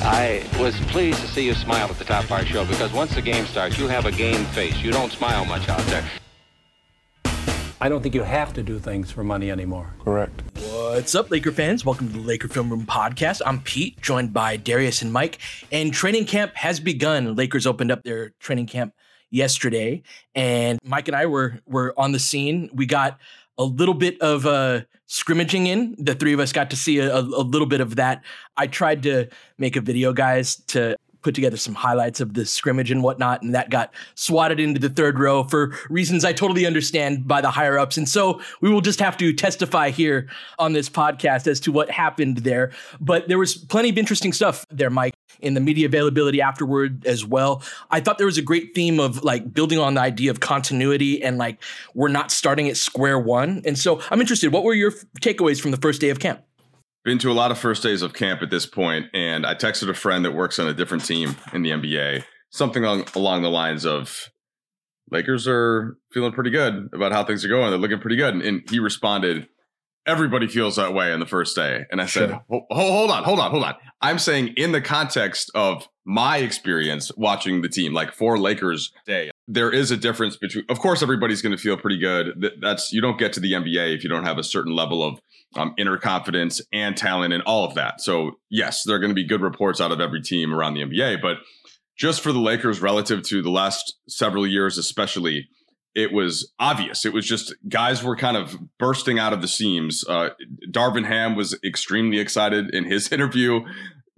I was pleased to see you smile at the top of our show because once the game starts, you have a game face. You don't smile much out there. I don't think you have to do things for money anymore. Correct. What's up, Laker fans? Welcome to the Laker Film Room Podcast. I'm Pete, joined by Darius and Mike. And training camp has begun. Lakers opened up their training camp yesterday, and Mike and I were were on the scene. We got a little bit of uh, scrimmaging in. The three of us got to see a, a, little bit of that. I tried to make a video, guys, to put together some highlights of the scrimmage and whatnot, and that got swatted into the third row for reasons I totally understand by the higher ups. And so we will just have to testify here on this podcast as to what happened there. But there was plenty of interesting stuff there, Mike, in the media availability afterward as well. I thought there was a great theme of like building on the idea of continuity and like we're not starting at square one. And so I'm interested, what were your takeaways from the first day of camp? Been to a lot of first days of camp at this point, and I texted a friend that works on a different team in the NBA, something along, along the lines of Lakers are feeling pretty good about how things are going. They're looking pretty good. And, and he responded, Everybody feels that way on the first day. And I said, Sure. "Ho- Hold on, hold on, hold on. I'm saying, in the context of my experience watching the team, like for Lakers Day, there is a difference between, of course, everybody's going to feel pretty good. That's, you don't get to the NBA if you don't have a certain level of um, inner confidence and talent and all of that. So, yes, there are going to be good reports out of every team around the NBA. But just for the Lakers relative to the last several years, especially, it was obvious. It was just guys were kind of bursting out of the seams. Uh, Darvin Ham was extremely excited in his interview.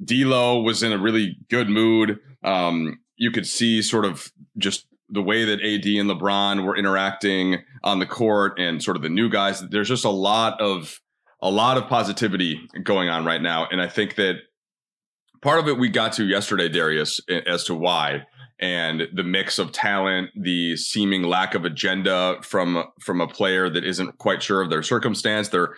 D'Lo was in a really good mood. Um, you could see sort of just the way that AD and LeBron were interacting on the court, and sort of the new guys. There's just a lot of a lot of positivity going on right now, and I think that part of it we got to yesterday, Darius, as to why and the mix of talent, the seeming lack of agenda from from a player that isn't quite sure of their circumstance. They're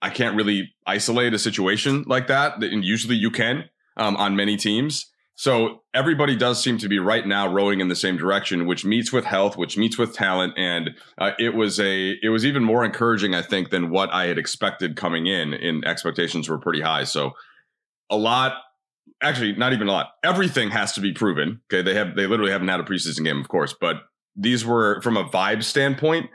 I can't really isolate a situation like that, and usually you can um, on many teams. So everybody does seem to be right now rowing in the same direction, which meets with health, which meets with talent, and uh, it was a it was even more encouraging, I think, than what I had expected coming in. In expectations were pretty high, so a lot actually not even a lot. Everything has to be proven. Okay, they have they literally haven't had a preseason game, of course, but these were from a vibe standpoint,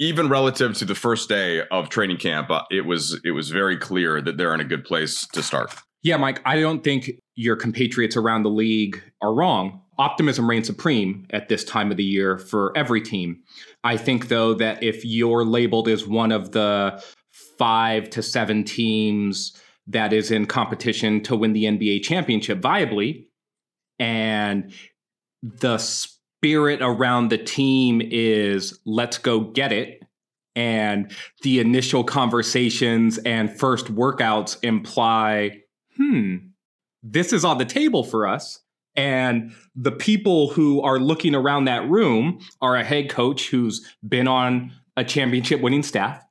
even relative to the first day of training camp, uh, it was it was very clear that they're in a good place to start. Yeah, Mike, I don't think your compatriots around the league are wrong. Optimism reigns supreme at this time of the year for every team. I think, though, that if you're labeled as one of the five to seven teams that is in competition to win the NBA championship viably, and the spirit around the team is let's go get it, and the initial conversations and first workouts imply, hmm, this is on the table for us. And the people who are looking around that room are a head coach who's been on a championship winning staff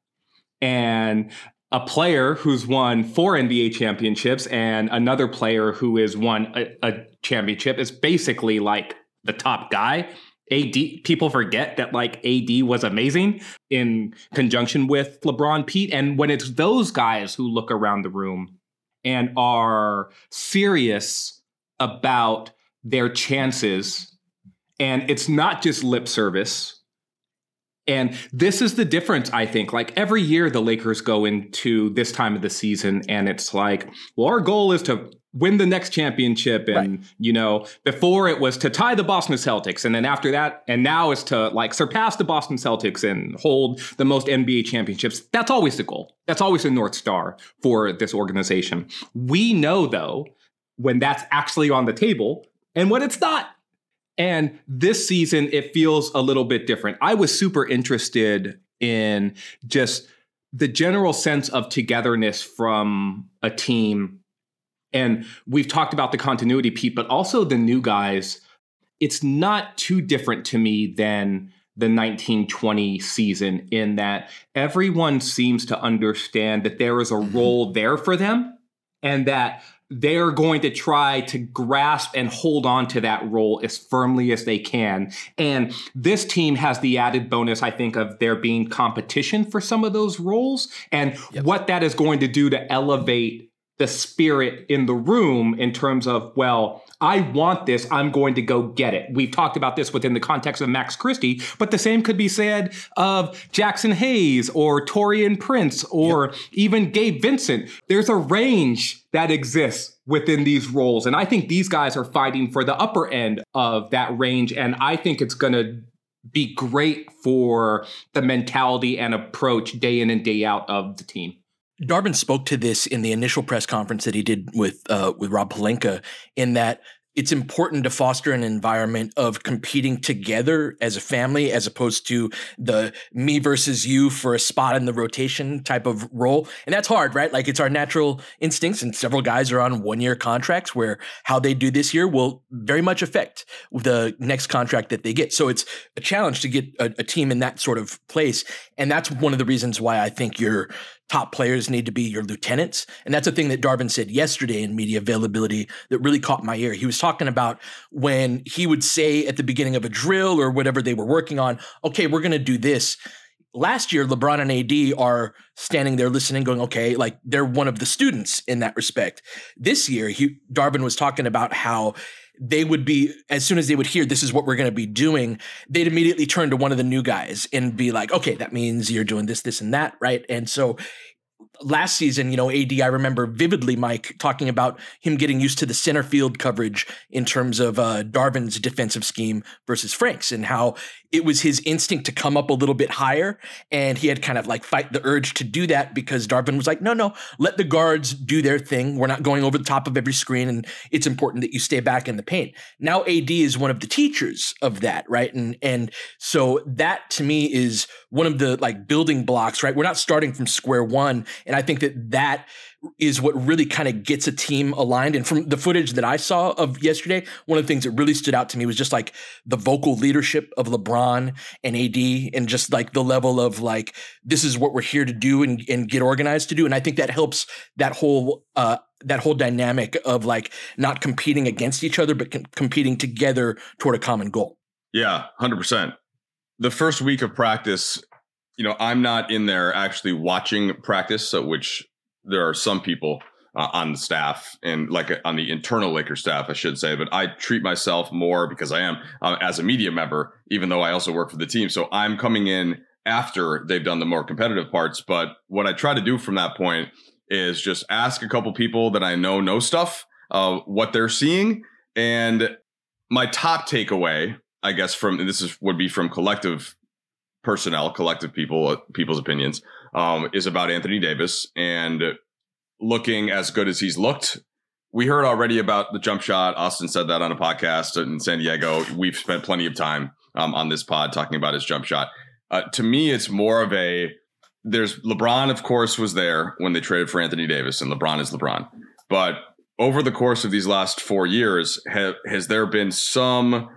and a player who's won four NBA championships and another player who has won a, a championship is basically like the top guy. AD people forget that like AD was amazing in conjunction with LeBron Pete and when it's those guys who look around the room and are serious about their chances and it's not just lip service and this is the difference, I think. Like every year, the Lakers go into this time of the season, and it's like, well, our goal is to win the next championship. And, right. you know, before it was to tie the Boston Celtics. And then after that, and now is to like surpass the Boston Celtics and hold the most NBA championships. That's always the goal. That's always the North Star for this organization. We know, though, when that's actually on the table and when it's not. And this season, it feels a little bit different. I was super interested in just the general sense of togetherness from a team. And we've talked about the continuity, Pete, but also the new guys. It's not too different to me than the 1920 season in that everyone seems to understand that there is a mm-hmm. role there for them and that they're going to try to grasp and hold on to that role as firmly as they can. And this team has the added bonus, I think, of there being competition for some of those roles and yep. what that is going to do to elevate the spirit in the room in terms of, well, I want this. I'm going to go get it. We've talked about this within the context of Max Christie, but the same could be said of Jaxson Hayes or Taurean Prince or yep. even Gabe Vincent. There's a range that exists within these roles. And I think these guys are fighting for the upper end of that range. And I think it's going to be great for the mentality and approach day in and day out of the team. Darvin spoke to this in the initial press conference that he did with uh, with Rob Pelinka, in that it's important to foster an environment of competing together as a family as opposed to the me versus you for a spot in the rotation type of role. And that's hard, right? Like it's our natural instincts. And several guys are on one year contracts where how they do this year will very much affect the next contract that they get. So it's a challenge to get a, a team in that sort of place. And that's one of the reasons why I think you're top players need to be your lieutenants. And that's a thing that Darvin said yesterday in media availability that really caught my ear. He was talking about when he would say at the beginning of a drill or whatever they were working on, okay, we're going to do this. Last year, LeBron and AD are standing there listening, going, okay, like they're one of the students in that respect. This year, he, Darvin was talking about how they would be as soon as they would hear this is what we're going to be doing they'd immediately turn to one of the new guys and be like okay that means you're doing this this and that right? And so last season, you know, AD, I remember vividly Mike talking about him getting used to the center field coverage in terms of uh, Darvin's defensive scheme versus Frank's and how it was his instinct to come up a little bit higher. And he had kind of like fight the urge to do that because Darvin was like, no, no, let the guards do their thing. We're not going over the top of every screen. And it's important that you stay back in the paint. Now AD is one of the teachers of that, right? And and so that to me is one of the like building blocks, right? We're not starting from square one. And I think that that is what really kind of gets a team aligned. And from the footage that I saw of yesterday, one of the things that really stood out to me was just like the vocal leadership of LeBron and AD and just like the level of like, this is what we're here to do and, and get organized to do. And I think that helps that whole, uh, that whole dynamic of like not competing against each other, but com- competing together toward a common goal. Yeah, 100%. The first week of practice, you know, I'm not in there actually watching practice, so which there are some people uh, on the staff and like on the internal Lakers staff, I should say, but I treat myself more because I am uh, as a media member, even though I also work for the team. So I'm coming in after they've done the more competitive parts. But what I try to do from that point is just ask a couple people that I know know stuff, uh, what they're seeing. And my top takeaway, I guess, from this is would be from collective personnel, collective people, uh, people's opinions, um, is about Anthony Davis and looking as good as he's looked. We heard already about the jump shot. Austin said that on a podcast in San Diego. We've spent plenty of time um, on this pod talking about his jump shot. Uh, to me, it's more of a there's LeBron, of course, was there when they traded for Anthony Davis, and LeBron is LeBron. But over the course of these last four years, ha- has there been some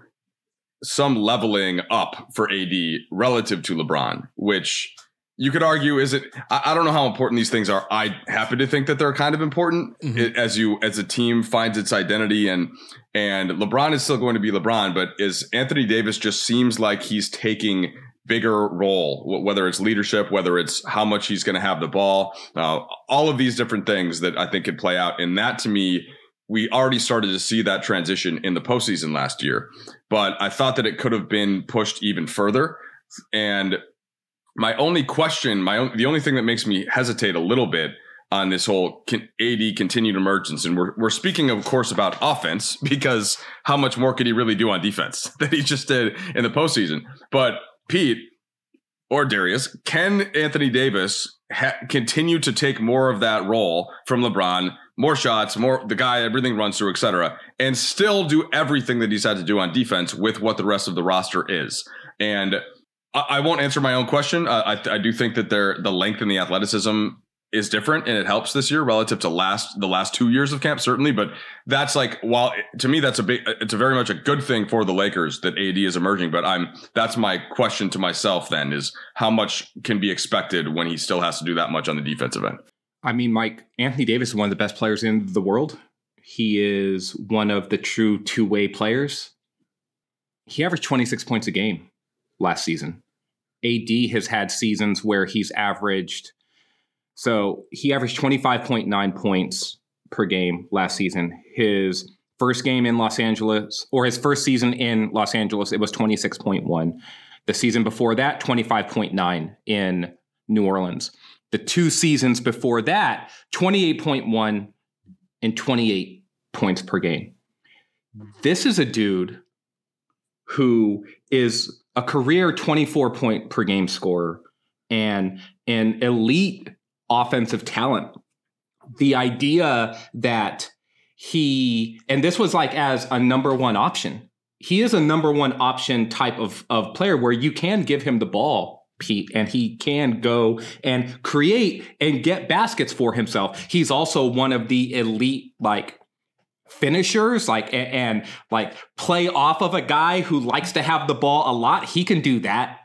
some leveling up for AD relative to LeBron, which you could argue is it I, I, don't know how important these things are. I happen to think that they're kind of important mm-hmm. it, as you as a team finds its identity and and lebron is still going to be lebron but is anthony davis just seems like he's taking bigger role whether it's leadership whether it's how much he's going to have the ball uh, all of these different things that i think could play out. And that to me we already started to see that transition in the postseason last year. But i thought that it could have been pushed even further. And my only question, my own, the only thing that makes me hesitate a little bit on this whole AD continued emergence, and we're we're speaking, of course, about offense because how much more could he really do on defense that he just did in the postseason? But Pete or Darius, can Anthony Davis ha- continue to take more of that role from LeBron, more shots, more the guy everything runs through, etc., and still do everything that he's had to do on defense with what the rest of the roster is? And I, won't answer my own question. Uh, I, I do think that there the length and the athleticism is different and it helps this year relative to last the last two years of camp certainly but that's like while to me that's a big it's a very much a good thing for the lakers that ad is emerging but i'm that's my question to myself then is how much can be expected when he still has to do that much on the defensive end? I mean mike anthony davis is one of the best players in the world. He is one of the true two-way players. He averaged 26 points a game last season. AD has had seasons where he's averaged, so he averaged 25.9 points per game last season. His first game in Los Angeles, or his first season in Los Angeles, it was 26.1. The season before that, 25.9 in New Orleans. The two seasons before that, 28.1 and 28 points per game. This is a dude who is a career 24 point per game scorer and an elite offensive talent. The idea that he, and this was like as a number one option. He is a number one option type of, of player where you can give him the ball, Pete, and he can go and create and get baskets for himself. He's also one of the elite, like finishers like and, and, like play off of a guy who likes to have the ball a lot he can do that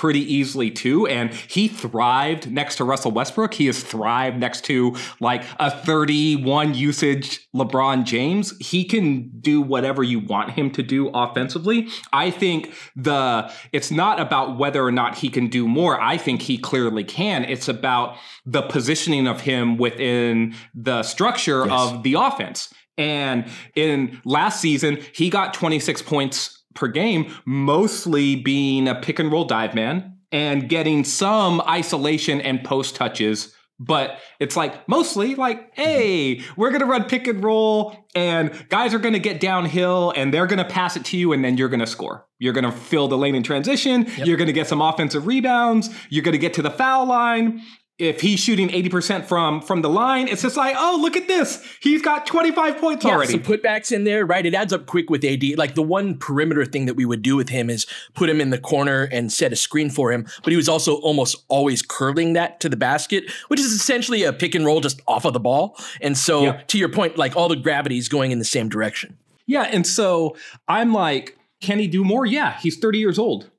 pretty easily too and he thrived next to Russell Westbrook. He has thrived next to like a 31 usage LeBron James. He can do whatever you want him to do offensively. I think the it's not about whether or not he can do more. I think he clearly can. It's about the positioning of him within the structure yes. of the offense and in last season, he got 26 points per game, mostly being a pick and roll dive man and getting some isolation and post touches. But it's like mostly like, mm-hmm. hey, we're going to run pick and roll, and guys are going to get downhill and they're going to pass it to you, and then you're going to score. You're going to fill the lane in transition. Yep. You're going to get some offensive rebounds. You're going to get to the foul line if he's shooting 80% from from the line, it's just like, oh, look at this. He's got 25 points yeah, already. Some putbacks in there, right? It adds up quick with AD. Like the one perimeter thing that we would do with him is put him in the corner and set a screen for him. But he was also almost always curling that to the basket, which is essentially a pick and roll just off of the ball. And so yeah. to your point, like all the gravity is going in the same direction. Yeah. And so I'm like, can he do more? Yeah, he's 30 years old.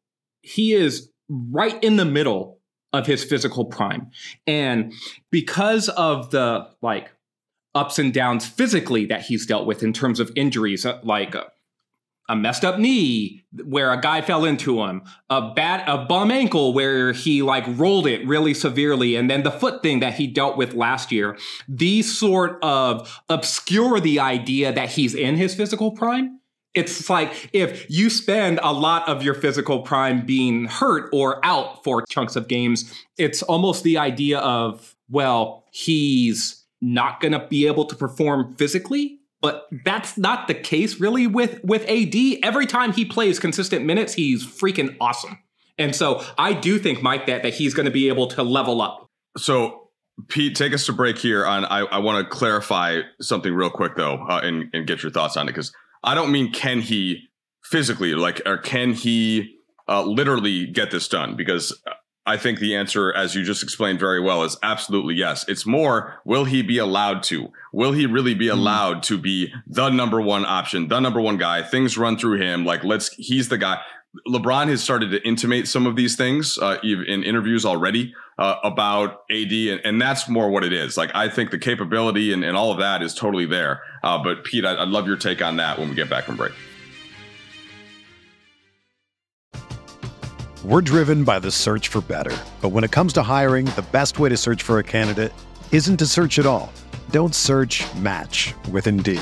He is right in the middle of his physical prime. And because of the like ups and downs physically that he's dealt with in terms of injuries, uh, like a, messed up knee where a guy fell into him, a a bum ankle where he like rolled it really severely, and then the foot thing that he dealt with last year. These sort of obscure the idea that he's in his physical prime it's like if you spend a lot of your physical prime being hurt or out for chunks of games, it's almost the idea of, well, he's not going to be able to perform physically. But that's not the case really with, with AD. Every time he plays consistent minutes, he's freaking awesome. And so I do think, Mike, that, that he's going to be able to level up. So Pete, take us to break here on. I, I want to clarify something real quick though, uh, and and get your thoughts on it because I don't mean can he physically, like, or can he uh, literally get this done? Because I think the answer, as you just explained very well, is absolutely yes. It's more, will he be allowed to? Will he really be hmm. allowed to be the number one option, the number one guy? Things run through him. Like, let's, he's the guy. LeBron has started to intimate some of these things uh, in interviews already uh, about AD, and, and, that's more what it is. Like I think the capability and, and all of that is totally there. Uh, but Pete, I'd, I'd love your take on that when we get back from break. We're driven by the search for better, but when it comes to hiring, the best way to search for a candidate isn't to search at all. Don't search. Match with Indeed.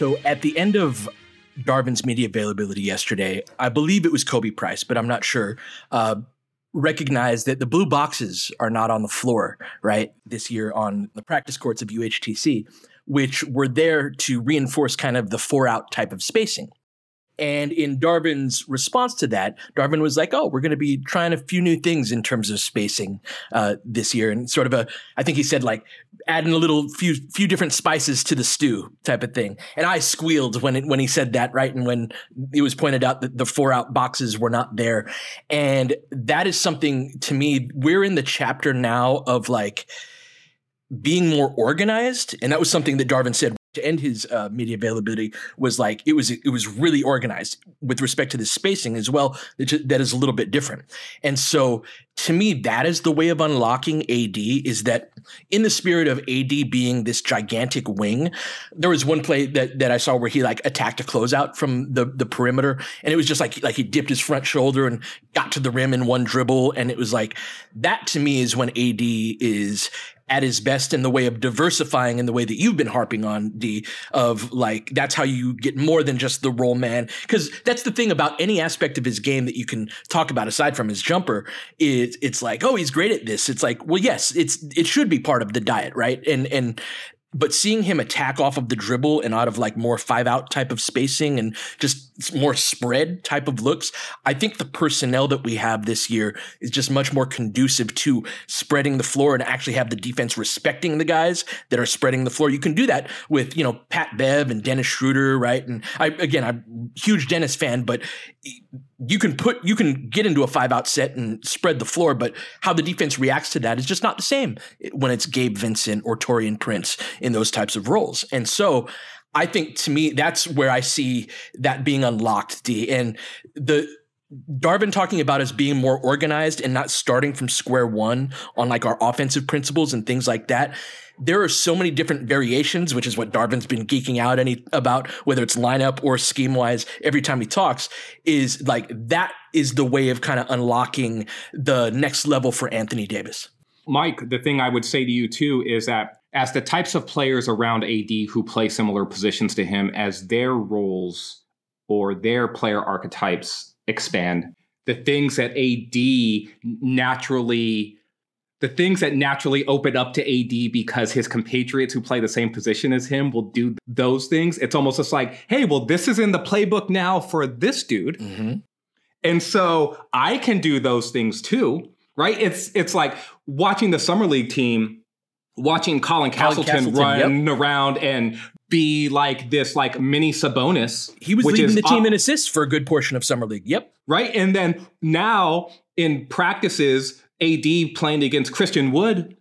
So at the end of Darvin's media availability yesterday, I believe it was Khobi Price, but I'm not sure. Uh, recognized that the blue boxes are not on the floor, right, this year on the practice courts of UHTC, which were there to reinforce kind of the four out type of spacing. And in Darvin's response to that, Darvin was like, "Oh, we're going to be trying a few new things in terms of spacing uh, this year," and sort of a, I think he said like adding a little few few different spices to the stew type of thing. And I squealed when it, when he said that, right? And when it was pointed out that the four out boxes were not there, and that is something to me. We're in the chapter now of like being more organized, and that was something that Darvin said to end his uh, media availability was like it was it was really organized with respect to the spacing as well that is a little bit different. And so to me that is the way of unlocking AD is that in the spirit of AD being this gigantic wing there was one play that that I saw where he like attacked a closeout from the the perimeter and it was just like like he dipped his front shoulder and got to the rim in one dribble and it was like that to me is when AD is at his best in the way of diversifying in the way that you've been harping on D of like that's how you get more than just the roll man. Because that's the thing about any aspect of his game that you can talk about aside from his jumper is it's like oh he's great at this. It's like well yes it's it should be part of the diet right? And and but seeing him attack off of the dribble and out of like more five out type of spacing and just more spread type of looks, I think the personnel that we have this year is just much more conducive to spreading the floor and actually have the defense respecting the guys that are spreading the floor. You can do that with, you know, Pat Bev and Dennis Schroeder, right? And I, again, I'm a huge Dennis fan, but you can put you can get into a five out set and spread the floor, but how the defense reacts to that is just not the same when it's Gabe Vincent or Taurean Prince in those types of roles. And so I think to me that's where I see that being unlocked. D and the Darvin talking about us being more organized and not starting from square one on like our offensive principles and things like that there are so many different variations, which is what Darvin's been geeking out any about, whether it's lineup or scheme wise, every time he talks, is like that is the way of kind of unlocking the next level for Anthony Davis. Mike, the thing I would say to you too is that as the types of players around AD who play similar positions to him, as their roles or their player archetypes expand, the things that AD naturally the things that naturally open up to AD because his compatriots who play the same position as him will do those things. It's almost just like, hey, well, this is in the playbook now for this dude. Mm-hmm. And so I can do those things too, right? It's it's like watching the summer league team, watching Colin Castleton, Colin Castleton run yep. around and be like this like mini Sabonis. He was leading the team in assists for a good portion of summer league. Yep. Right. And then now in practices, AD playing against Christian Wood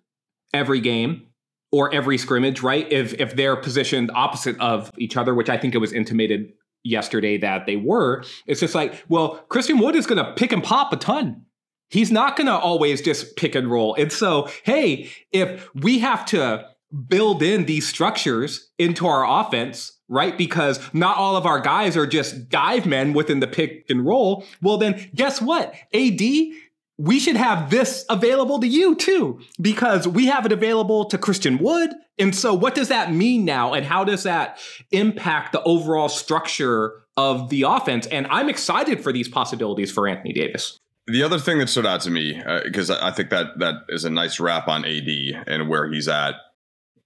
every game or every scrimmage, right? If if they're positioned opposite of each other, which I think it was intimated yesterday that they were, it's just like, well, Christian Wood is going to pick and pop a ton. He's not going to always just pick and roll. And so, hey, if we have to build in these structures into our offense, right? Because not all of our guys are just dive men within the pick and roll. Well, then guess what? AD, we should have this available to you too, because we have it available to Christian Wood. And so, what does that mean now? And how does that impact the overall structure of the offense? And I'm excited for these possibilities for Anthony Davis. The other thing that stood out to me, because uh, I think that that is a nice wrap on AD and where he's at.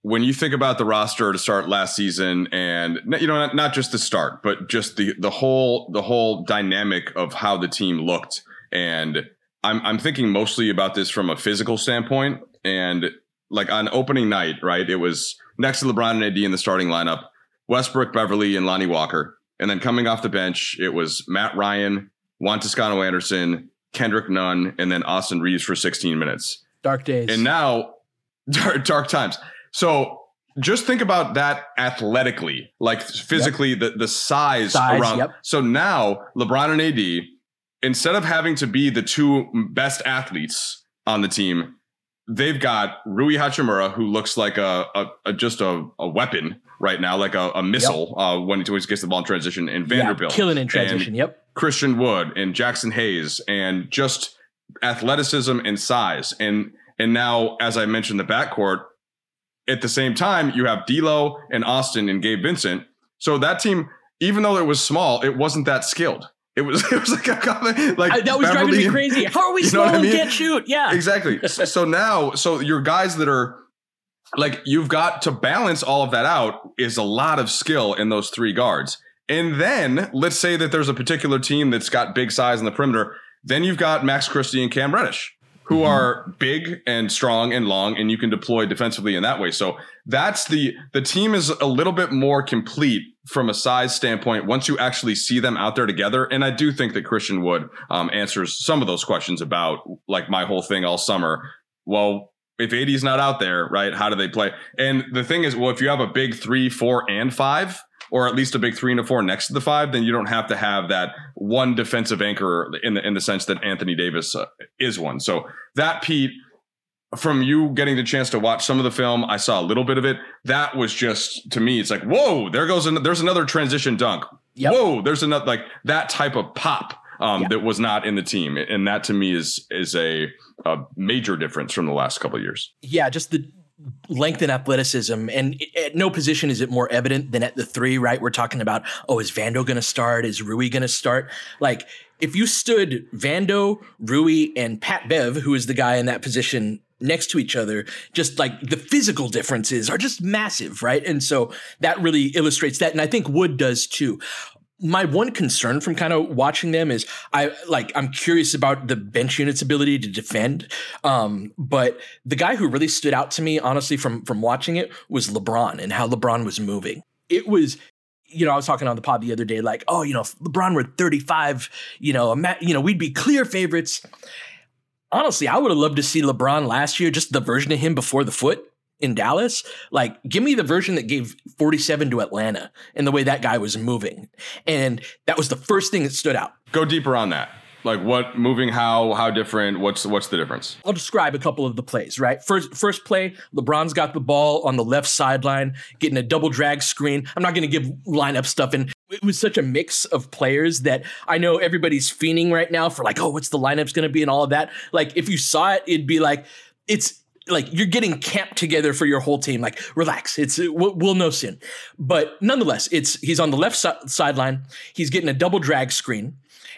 When you think about the roster to start last season, and you know, not, not just the start, but just the the whole the whole dynamic of how the team looked, and I'm I'm thinking mostly about this from a physical standpoint, and like on opening night, right? It was next to LeBron and AD in the starting lineup, Westbrook, Beverley, and Lonnie Walker, and then coming off the bench, it was Matt Ryan, Juan Toscano Anderson, Kendrick Nunn, and then Austin Reaves for 16 minutes. Dark days. And now, dark, dark times. So just think about that athletically, like physically, yep. the, the size, size around. Yep. So now LeBron and AD, instead of having to be the two best athletes on the team, they've got Rui Hachimura, who looks like a, a, a just a, a, weapon right now, like a, a missile yep. uh, when he always gets the ball in transition, and Vanderbilt. Yeah, killing in transition, yep. Christian Wood and Jaxson Hayes, and just athleticism and size. And and now, as I mentioned, the backcourt, at the same time, you have D'Lo and Austin and Gabe Vincent. So that team, even though it was small, it wasn't that skilled. It was it was like a comment like I, that was Beverley driving me crazy. How are we small and I mean? can't shoot? Yeah, exactly. so now, so your guys that are like you've got to balance all of that out is a lot of skill in those three guards. And then let's say that there's a particular team that's got big size in the perimeter. Then you've got Max Christie and Cam Reddish who mm-hmm. are big and strong and long and you can deploy defensively in that way. So that's the the team is a little bit more complete from a size standpoint once you actually see them out there together. And I do think that Christian Wood um, answers some of those questions about like my whole thing all summer. Well, if AD's not out there, right? How do they play? And the thing is, well, if you have a big three, four, and five, or at least a big three and a four next to the five, then you don't have to have that one defensive anchor in the in the sense that Anthony Davis uh, is one. So that Pete, from you getting the chance to watch some of the film, I saw a little bit of it. That was just to me, it's like whoa, there goes an, there's another transition dunk. Yep. Whoa, there's another like that type of pop um, yep. that was not in the team, and that to me is is a, a major difference from the last couple of years. Yeah, just the length and athleticism. And at no position is it more evident than at the three, right? We're talking about, oh, is Vando going to start? Is Rui going to start? Like, if you stood Vando, Rui, and Pat Bev, who is the guy in that position next to each other, just like the physical differences are just massive, right? And so that really illustrates that. And I think Wood does too my one concern from kind of watching them is I like I'm curious about the bench unit's ability to defend. Um, but the guy who really stood out to me, honestly, from from watching it was LeBron and how LeBron was moving. It was you know, I was talking on the pod the other day, like, oh, you know, if LeBron were 35, you know, you know, we'd be clear favorites. Honestly, I would have loved to see LeBron last year, just the version of him before the foot in Dallas, like give me the version that gave 47 to Atlanta and the way that guy was moving. And that was the first thing that stood out. Go deeper on that. Like what moving how how different what's what's the difference? I'll describe a couple of the plays, right? First first play, LeBron's got the ball on the left sideline, getting a double drag screen. I'm not going to give lineup stuff and it was such a mix of players that I know everybody's fiending right now for like, oh, what's the lineup's going to be and all of that. Like if you saw it, it'd be like it's like you're getting camped together for your whole team. Like relax, it's we'll, we'll know soon. But nonetheless, it's he's on the left si- sideline. He's getting a double drag screen,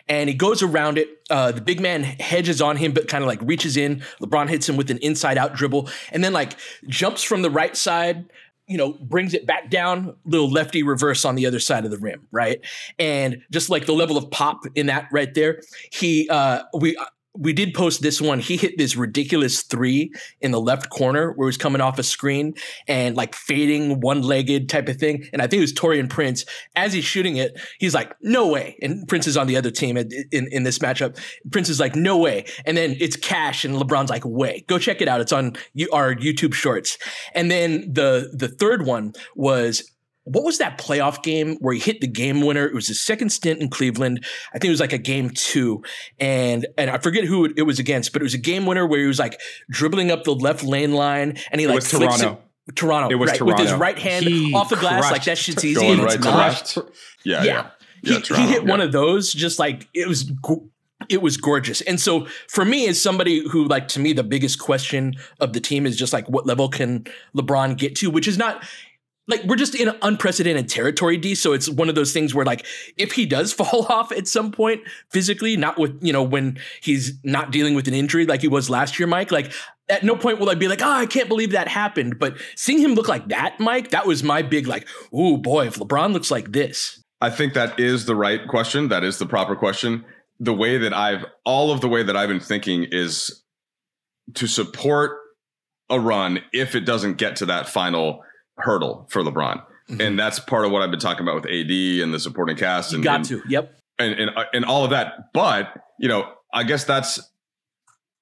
and he goes around it. Uh, the big man hedges on him, but kind of like reaches in. LeBron hits him with an inside out dribble, and then like jumps from the right side. You know, brings it back down, little lefty reverse on the other side of the rim, right? And just like the level of pop in that right there, he uh we we did post this one. He hit this ridiculous three in the left corner where he was coming off a screen and like fading one legged type of thing. And I think it was Taurean Prince. As he's shooting it, he's like, no way. And Prince is on the other team in, in, in this matchup. Prince is like, no way. And then it's Cash and LeBron's like, way. Go check it out. It's on our YouTube shorts. And then the the third one was what was that playoff game where he hit the game winner? It was his second stint in Cleveland. I think it was like a game two, and and I forget who it was against, but it was a game winner where he was like dribbling up the left lane line, and he it like was Toronto. It. Toronto. It was right, with his right hand He off the glass, crushed like that shit's easy. Going and it's right to not. left. Yeah, yeah. yeah. Yeah, he, Toronto, he hit one of those just like it was it was gorgeous and so for me as somebody who like to me the biggest question of the team is just like what level can lebron get to which is not like we're just in unprecedented territory d so it's one of those things where like if he does fall off at some point physically not with you know when he's not dealing with an injury like he was last year mike like at no point will I be like, oh, I can't believe that happened. But seeing him look like that, Mike, that was my big like, oh boy, if LeBron looks like this, I think that is the right question. That is the proper question. The way that I've all of the way that I've been thinking is to support a run if it doesn't get to that final hurdle for LeBron. Mhm. And that's part of what I've been talking about with AD and the supporting cast you and, got and, to. Yep. and, and and all of that. But you know, I guess that's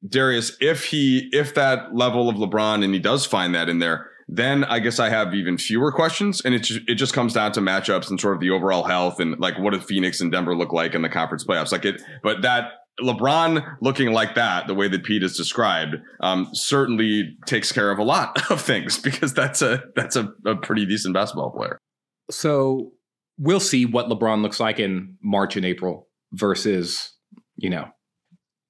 Darius. If he if that level of LeBron and he does find that in there, then I guess I have even fewer questions. And it ju- it just comes down to matchups and sort of the overall health and like what did Phoenix and Denver look like in the conference playoffs? Like it, but that. LeBron looking like that, the way that Pete has described, um, certainly takes care of a lot of things because that's a that's a, a pretty decent basketball player. So we'll see what LeBron looks like in March and April versus, you know,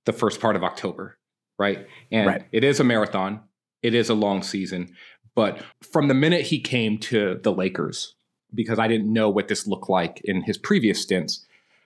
the first part of October, right? And Right. it is a marathon, it is a long season. But from the minute he came to the Lakers, because I didn't know what this looked like in his previous stints,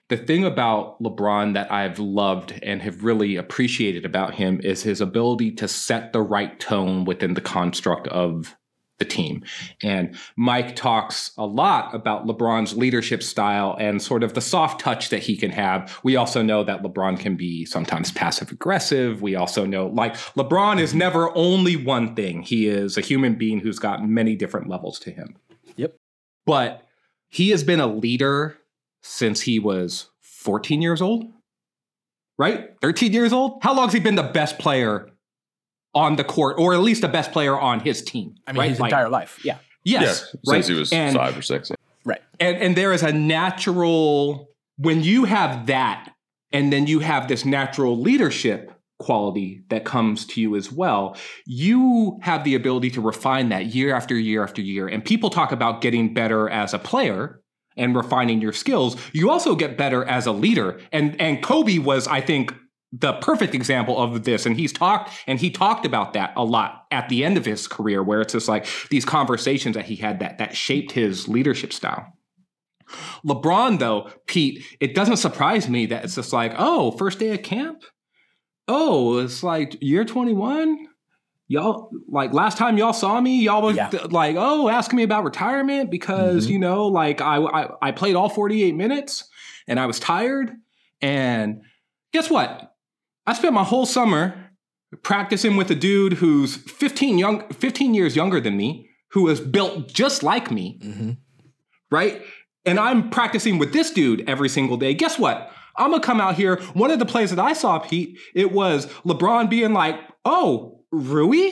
the thing about LeBron that I've loved and have really appreciated about him is his ability to set the right tone within the construct of the team. And Mike talks a lot about LeBron's leadership style and sort of the soft touch that he can have. We also know that LeBron can be sometimes passive aggressive. We also know like LeBron is never only one thing. He is a human being who's got many different levels to him. Yep. But he has been a leader since he was 14 years old, right? 13 years old? How long has he been the best player on the court, or at least the best player on his team? I mean, right? his Like, entire life. Yeah. Yes, yeah, right. since he was and, five or six. Right. and and there is a natural when you have that, and then you have this natural leadership quality that comes to you as well. You have the ability to refine that year after year after year. And people talk about getting better as a player and refining your skills. You also get better as a leader. And and Kobe was, I think, the perfect example of this and he's talked and he talked about that a lot at the end of his career where it's just like these conversations that he had that that shaped his leadership style lebron though pete it doesn't surprise me that it's just like oh first day of camp oh it's like year 21 y'all like last time y'all saw me y'all was Yeah. like oh asking me about retirement because Mhm. you know like I, I i played all 48 minutes and i was tired and guess what I spent my whole summer practicing with a dude who's 15 young 15 years younger than me, who is built just like me, Mm-hmm. right? And I'm practicing with this dude every single day. Guess what? I'm gonna come out here. One of the plays that I saw, Pete, it was LeBron being like, "Oh, Rui."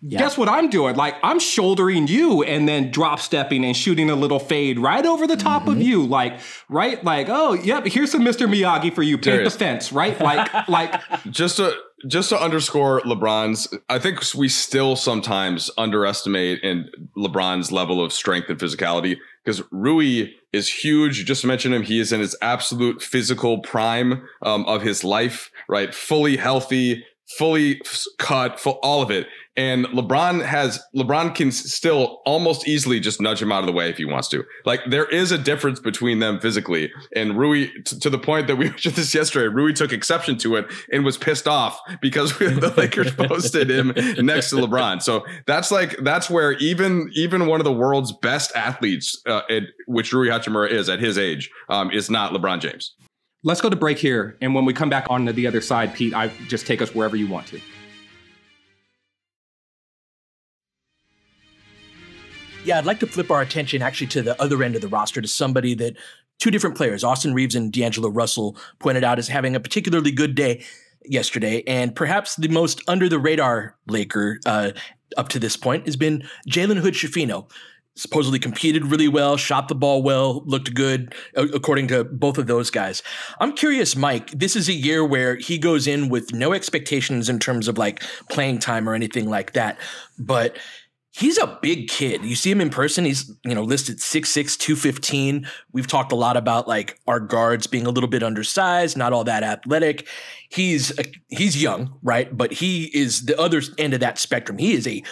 Yeah. Guess what I'm doing? Like I'm shouldering you and then drop stepping and shooting a little fade right over the top of you. Like, right? Like, oh, yep, here's some Mr. Miyagi for you. Paint the fence, right? Like, like just to just to underscore LeBron's, I think we still sometimes underestimate in LeBron's level of strength and physicality because Rui is huge. You just mentioned him; he is in his absolute physical prime um, of his life, right? Fully healthy, fully cut, full, all of it. And LeBron has LeBron can still almost easily just nudge him out of the way if he wants to. Like there is a difference between them physically. And Rui, t- to the point that we mentioned this yesterday, Rui took exception to it and was pissed off because the Lakers posted him next to LeBron. So that's like that's where even even one of the world's best athletes, uh, it, which Rui Hachimura is at his age, um, is not LeBron James. Let's go to break here. And when we come back on to the other side, Pete, I just take us wherever you want to. Yeah, I'd like to flip our attention actually to the other end of the roster to somebody that two different players, Austin Reaves and D'Angelo Russell, pointed out as having a particularly good day yesterday. And perhaps the most under the radar Laker uh, up to this point has been Jalen Hood-Schifino. Supposedly competed really well, shot the ball well, looked good, according to both of those guys. I'm curious, Mike. This is a year where he goes in with no expectations in terms of like playing time or anything like that. But he's a big kid. You see him in person, he's, you know, listed 6'6, 215. We've talked a lot about like our guards being a little bit undersized, not all that athletic. He's a, he's young, right? But he is the other end of that spectrum. He is a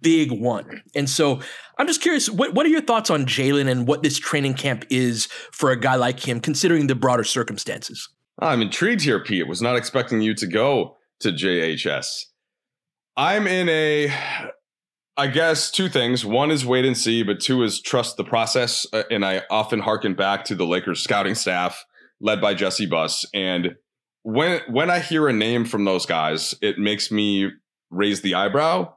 big one. And so I'm just curious, what, what are your thoughts on Jalen and what this training camp is for a guy like him, considering the broader circumstances? I'm intrigued here, Pete. Was not expecting you to go to JHS. I'm in a I guess two things. One is wait and see, but two is trust the process. Uh, and I often harken back to the Lakers scouting staff led by Jesse Buss. And when when I hear a name from those guys, it makes me raise the eyebrow.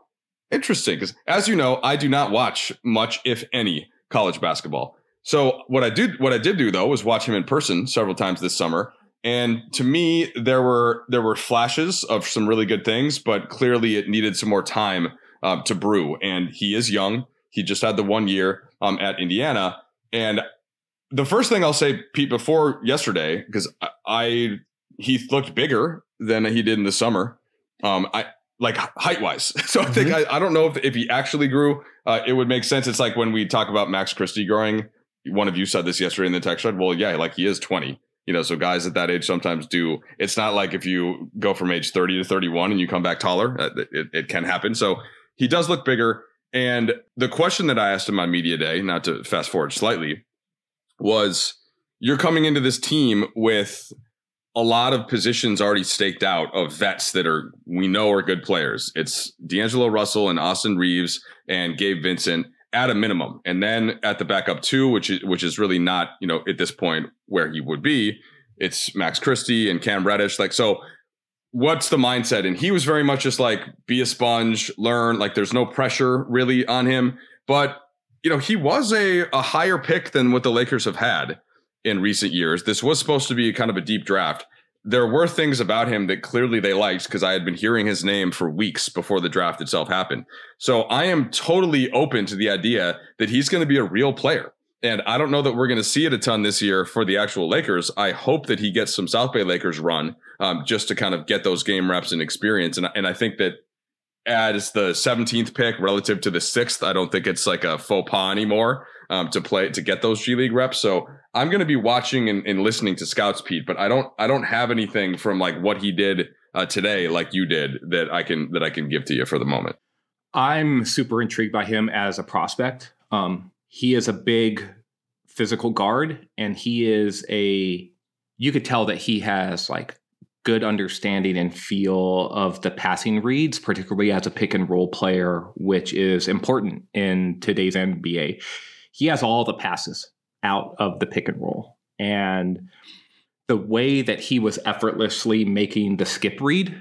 Interesting, because as you know, I do not watch much, if any, college basketball. So what I did what I did do though was watch him in person several times this summer. And to me, there were there were flashes of some really good things, but clearly it needed some more time um, to brew. And he is young. He just had the one year um, at Indiana. And the first thing I'll say, Pete, before yesterday, because I, I, he looked bigger than he did in the summer. Um, I like height wise. So I think mm-hmm. I, I don't know if, if he actually grew. Uh, it would make sense. It's like when we talk about Max Christie growing. One of you said this yesterday in the text thread. Well, yeah, like he is 20 you know so guys at that age sometimes do it's not like if you go from age 30 to 31 and you come back taller uh, it, it, can happen so he does look bigger. And the question that I asked him on media day, not to fast forward slightly, was you're coming into this team with a lot of positions already staked out of vets that are we know are good players. It's D'Angelo Russell and Austin Reaves and Gabe Vincent at a minimum, and then at the backup two, which is which is really not you know at this point where he would be. It's Max Christie and Cam Reddish. Like so, what's the mindset? And he was very much just like, be a sponge, learn. Like there's no pressure really on him. But, you know, he was a, a higher pick than what the Lakers have had in recent years. This was supposed to be kind of a deep draft. There were things about him that clearly they liked because I had been hearing his name for weeks before the draft itself happened. So I am totally open to the idea that he's going to be a real player. And I don't know that we're going to see it a ton this year for the actual Lakers. I hope that he gets some South Bay Lakers run um, just to kind of get those game reps and experience. And, and I think that as the 17th pick relative to the sixth, I don't think it's like a faux pas anymore um, to play to get those G League reps. So I'm going to be watching and, and, listening to scouts, Pete. But I don't I don't have anything from like what he did uh, today, like you did, that I can that I can give to you for the moment. I'm super intrigued by him as a prospect. Um, he is a big physical guard and he is a you could tell that he has like good understanding and feel of the passing reads particularly as a pick and roll player which is important in today's NBA he has all the passes out of the pick and roll and the way that he was effortlessly making the skip read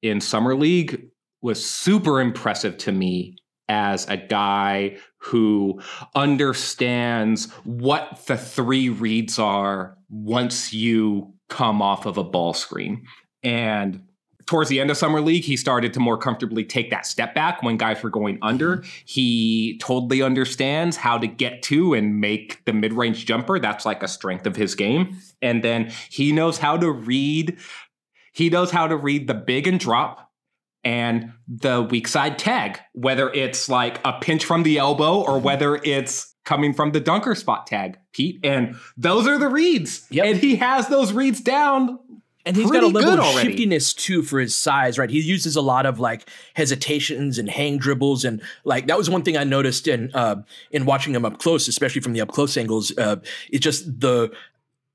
in summer league was super impressive to me as a guy who understands what the three reads are once you come off of a ball screen. And towards the end of summer league he started to more comfortably take that step back when guys were going under. He totally understands how to get to and make the mid-range jumper. That's like a strength of his game. And then he knows how to read he knows how to read the big and drop and the weak side tag, whether it's like a pinch from the elbow or whether it's coming from the dunker spot tag, Pete. And those are the reads. Yep. And he has those reads down. And he's got a level of shiftiness too for his size, right? He uses a lot of like hesitations and hang dribbles, and like that was one thing I noticed in uh, in watching him up close, especially from the up close angles. Uh, it's just the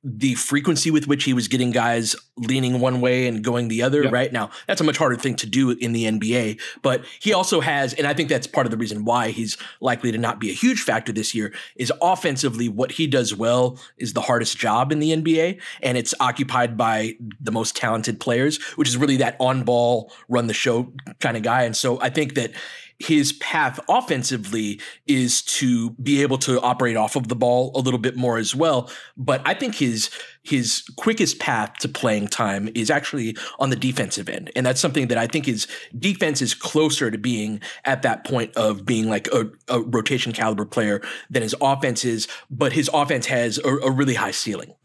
the frequency with which he was getting guys leaning one way and going the other, yep. right? Now, that's a much harder thing to do in the NBA, but he also has, and I think that's part of the reason why he's likely to not be a huge factor this year, is offensively what he does well is the hardest job in the NBA, and it's occupied by the most talented players, which is really that on ball, run the show kind of guy. And so I think that his path offensively is to be able to operate off of the ball a little bit more as well. But I think his his quickest path to playing time is actually on the defensive end. And that's something that I think his defense is closer to being at that point of being like a, a rotation caliber player than his offense is, but his offense has a, a really high ceiling.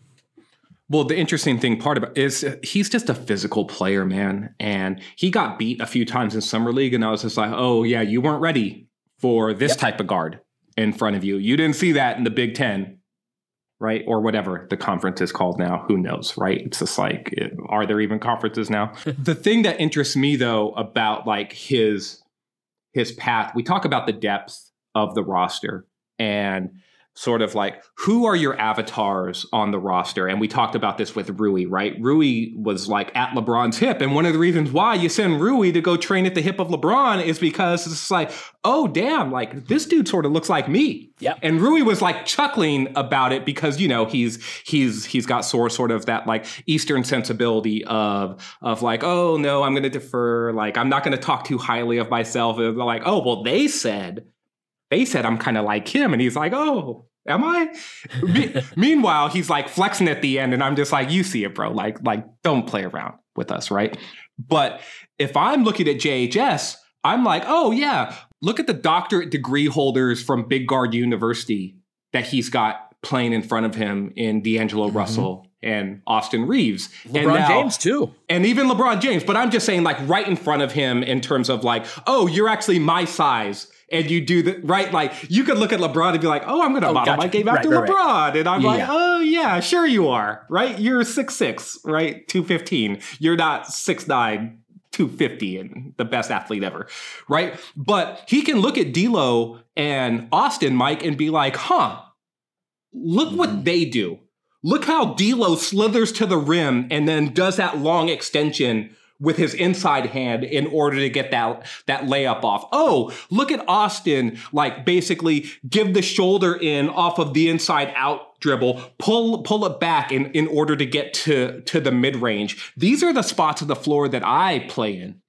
Well, the interesting thing part about is uh, he's just a physical player, man, and he got beat a few times in summer league, and I was just like, oh yeah, you weren't ready for this Yep. type of guard in front of you. You didn't see that in the Big Ten, right? Or whatever the conference is called now. Who knows, right? It's just like, it- are there even conferences now? the thing that interests me though about like his his path, we talk about the depth of the roster and sort of like who are your avatars on the roster? And we talked about this with Rui right? Rui was like at LeBron's hip. And one of the reasons why you send Rui to go train at the hip of LeBron is because it's like oh damn like this dude sort of looks like me. Yep. and Rui was like chuckling about it because you know he's he's he's got sort sort of that like Eastern sensibility of of like oh no I'm going to defer. Like I'm not going to talk too highly of myself. And they're like oh well they said they said I'm kind of like him. And he's like oh am I Me- meanwhile he's like flexing at the end and I'm just like you see it bro like like don't play around with us right but if I'm looking at JHS I'm like oh yeah look at the doctorate degree holders from Big Guard University that he's got playing in front of him in D'Angelo mm-hmm. Russell and Austin Reaves. And now- James too. And even LeBron James. But I'm just saying, like, right in front of him in terms of like, oh, you're actually my size. And you do the right, like you could look at LeBron and be like, "Oh, I'm going to Oh, model gotcha. my game Right, after right, right. LeBron," and I'm Yeah, like, "Oh yeah, sure you are, right? You're six six, right? Two fifteen. You're not six nine, 250 and the best athlete ever, right? But he can look at D'Lo and Austin, Mike, and be like, huh, look Mm-hmm. what they do. Look how D'Lo slithers to the rim and then does that long extension with his inside hand in order to get that that layup off. Oh, look at Austin like basically give the shoulder in off of the inside out dribble, pull pull it back in in order to get to to the mid-range. These are the spots of the floor that I play in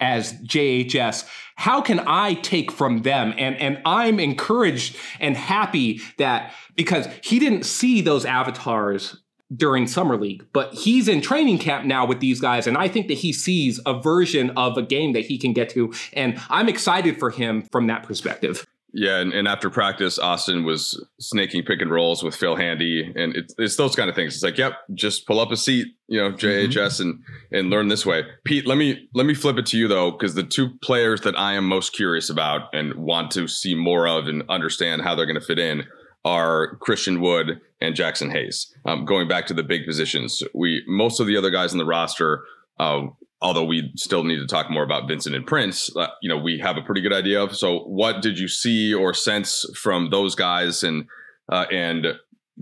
as JHS. How can I take from them? And and I'm encouraged and happy that because he didn't see those avatars during summer league, but he's in training camp now with these guys, and I think that he sees a version of a game that he can get to, and I'm excited for him from that perspective. Yeah, and, and after practice, Austin was snaking pick and rolls with Phil Handy, and it's, it's those kind of things. It's like, yep, just pull up a seat, you know, JHS, mm-hmm. and and learn this way. Pete, let me let me flip it to you though, because the two players that I am most curious about and want to see more of and understand how they're going to fit in are Christian Wood and Jaxson Hayes. Um, going back to the big positions, we most of the other guys in the roster. Uh, although we still need to talk more about Vincent and Prince, uh, you know, we have a pretty good idea of. So, what did you see or sense from those guys, and uh, and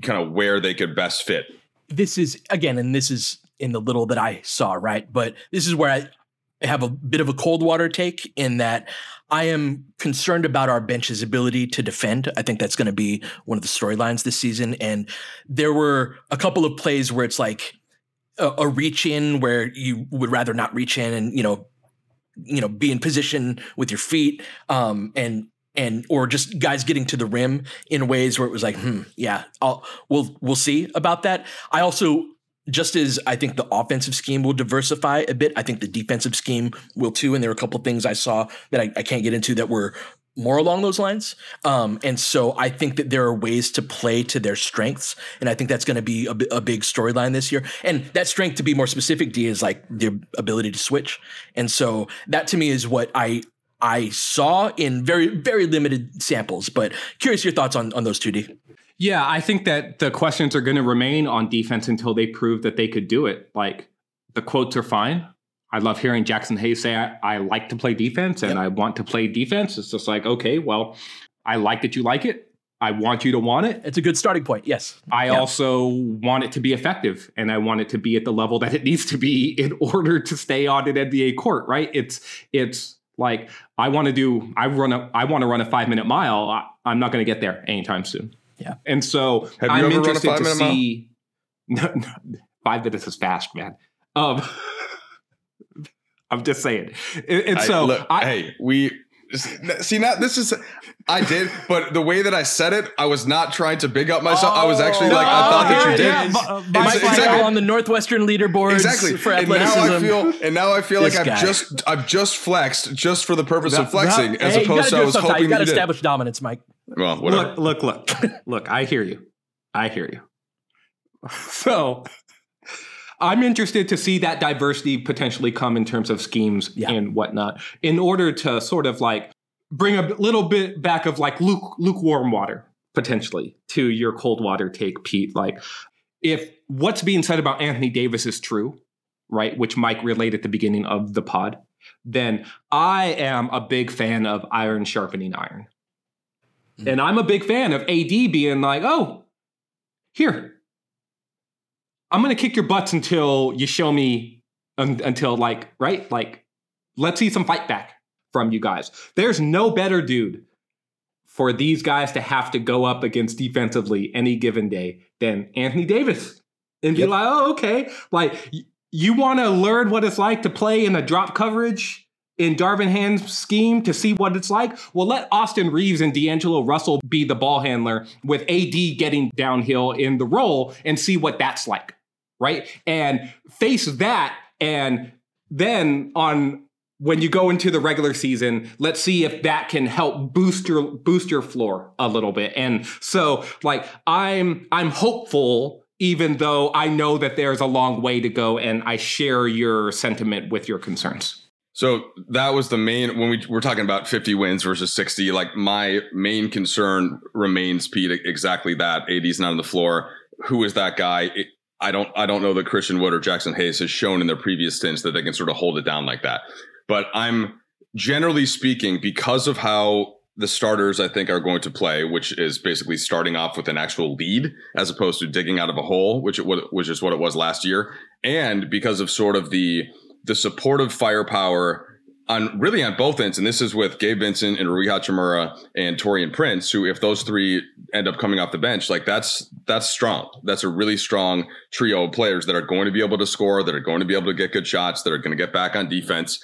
kind of where they could best fit? this is again, and this is in the little that I saw, right? But this is where I have a bit of a cold water take in that I am concerned about our bench's ability to defend. I think that's going to be one of the storylines this season. And there were a couple of plays where it's like a, a reach in where you would rather not reach in and, you know, you know, be in position with your feet. Um, and and or just guys getting to the rim in ways where it was like, hmm, yeah, I'll we'll we'll see about that. I also just as I think the offensive scheme will diversify a bit, I think the defensive scheme will too. And there are a couple of things I saw that I, I can't get into that were more along those lines. Um, and so I think that there are ways to play to their strengths. And I think that's going to be a, a big storyline this year. And that strength, to be more specific, D, is like their ability to switch. And so that to me is what I I saw in very, very limited samples. But curious your thoughts on, on those two, D. Yeah, I think that the questions are going to remain on defense until they prove that they could do it. Like the quotes are fine. I love hearing Jaxson Hayes say, I, I like to play defense and Yep. I want to play defense. It's just like, okay, well, I like that you like it. I want you to want it. It's a good starting point. Yes. I Yeah. also want it to be effective and I want it to be at the level that it needs to be in order to stay on an NBA court, right? It's it's like I want to do I run a I want to run a 5 minute mile. I, I'm not going to get there anytime soon. Yeah. And so Have you I'm ever run a interested to see no, no, 5 minutes is fast, man. Um I'm just saying. And, and I- so look, I, hey, we see now. This is I did, but the way that I said it, I was not trying to big up myself. I was actually like, I thought that you did. yeah, but, uh, It's- my- exactly. On the Northwestern leaderboards Exactly. for And now. I feel, and now I feel like I've guy. just, I've just flexed just for the purpose That- of flexing, that- as hey, opposed gotta to do I was sometime. hoping You got to you did. establish dominance, Mike. Well, whatever. Look, look, look, look, I hear you. I hear you. So I'm interested to see that diversity potentially come in terms of schemes Yeah. and whatnot in order to sort of like bring a little bit back of like luke, lukewarm water potentially to your cold water take, Pete. Like, if what's being said about Anthony Davis is true, right, which Mike relayed at the beginning of the pod, then I am a big fan of iron sharpening iron. Mm-hmm. And I'm a big fan of AD being like, oh, here, I'm going to kick your butts until you show me, un- until like, right? Like, let's see some fight back from you guys. There's no better dude for these guys to have to go up against defensively any given day than Anthony Davis and be yep. like, oh, okay. Like, you want to learn what it's like to play in a drop coverage in Darvin Ham's scheme to see what it's like? Well, let Austin Reaves and D'Angelo Russell be the ball handler with AD getting downhill in the role and see what that's like, right? And face that. And then on when you go into the regular season, let's see if that can help boost your boost your floor a little bit. And so like I'm I'm hopeful even though I know that there's a long way to go and I share your sentiment with your concerns. So that was the main when we were talking about 50 wins versus 60. Like my main concern remains Pete exactly that. AD's not on the floor. Who is that guy? I don't I don't know that Christian Wood or Jaxson Hayes has shown in their previous stints that they can sort of hold it down like that. But I'm generally speaking, because of how the starters I think are going to play, which is basically starting off with an actual lead as opposed to digging out of a hole, which it, which is what it was last year, and because of sort of the the supportive firepower on really on both ends, and this is with Gabe Vincent and Rui Hachimura and Taurean Prince, who if those three end up coming off the bench, like that's that's strong. That's a really strong trio of players that are going to be able to score, that are going to be able to get good shots, that are going to get back on defense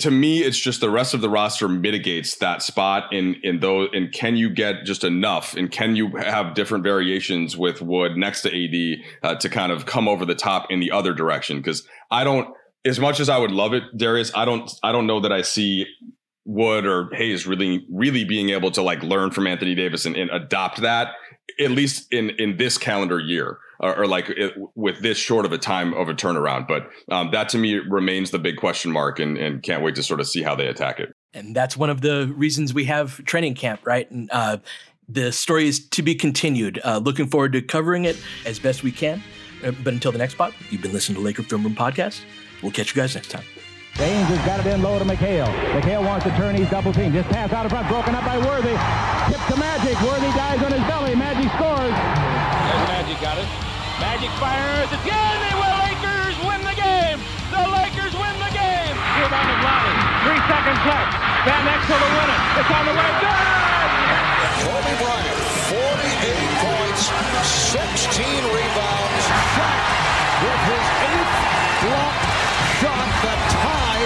to me, it's just the rest of the roster mitigates that spot in in those. And can you get just enough? And can you have different variations with Wood next to AD uh, to kind of come over the top in the other direction? Because I don't, as much as I would love it, Darius, I don't, I don't know that I see Wood or Hayes really, really being able to like learn from Anthony Davis and, and adopt that at least in in this calendar year or, or like it, with this short of a time of a turnaround. But um, that to me remains the big question mark, and, and can't wait to sort of see how they attack it. And that's one of the reasons we have training camp, right? And uh, the story is to be continued. Uh, looking forward to covering it as best we can. Uh, but until the next spot, you've been listening to Laker Film Room Podcast. We'll catch you guys next time. James has got it in low to McHale. McHale wants to turn. He's double team. Just pass out in front. Broken up by Worthy. Tip to Magic. Worthy dies on his belly. Magic scores. There's Magic got it. Magic fires. It's good. The Lakers win the game. The Lakers win the game. Rebound is Lonnie. Three seconds left. Van Exel to win it. It's on the way. Good. Kobe Bryant, 48 points, 16 rebounds. Shot with his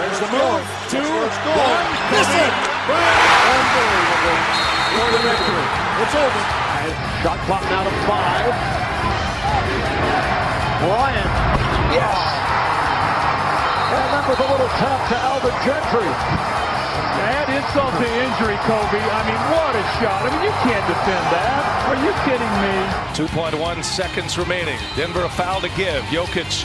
There's the move. Two, one. Miss it. Unbelievable. For the victory. It's over. Shot clock now to five. Bryant. Yes. And that was a little tough to Alvin Gentry. Add insult to injury, Kobe. I mean, what a shot. I mean, you can't defend that. Are you kidding me? 2.1 seconds remaining. Denver a foul to give. Jokic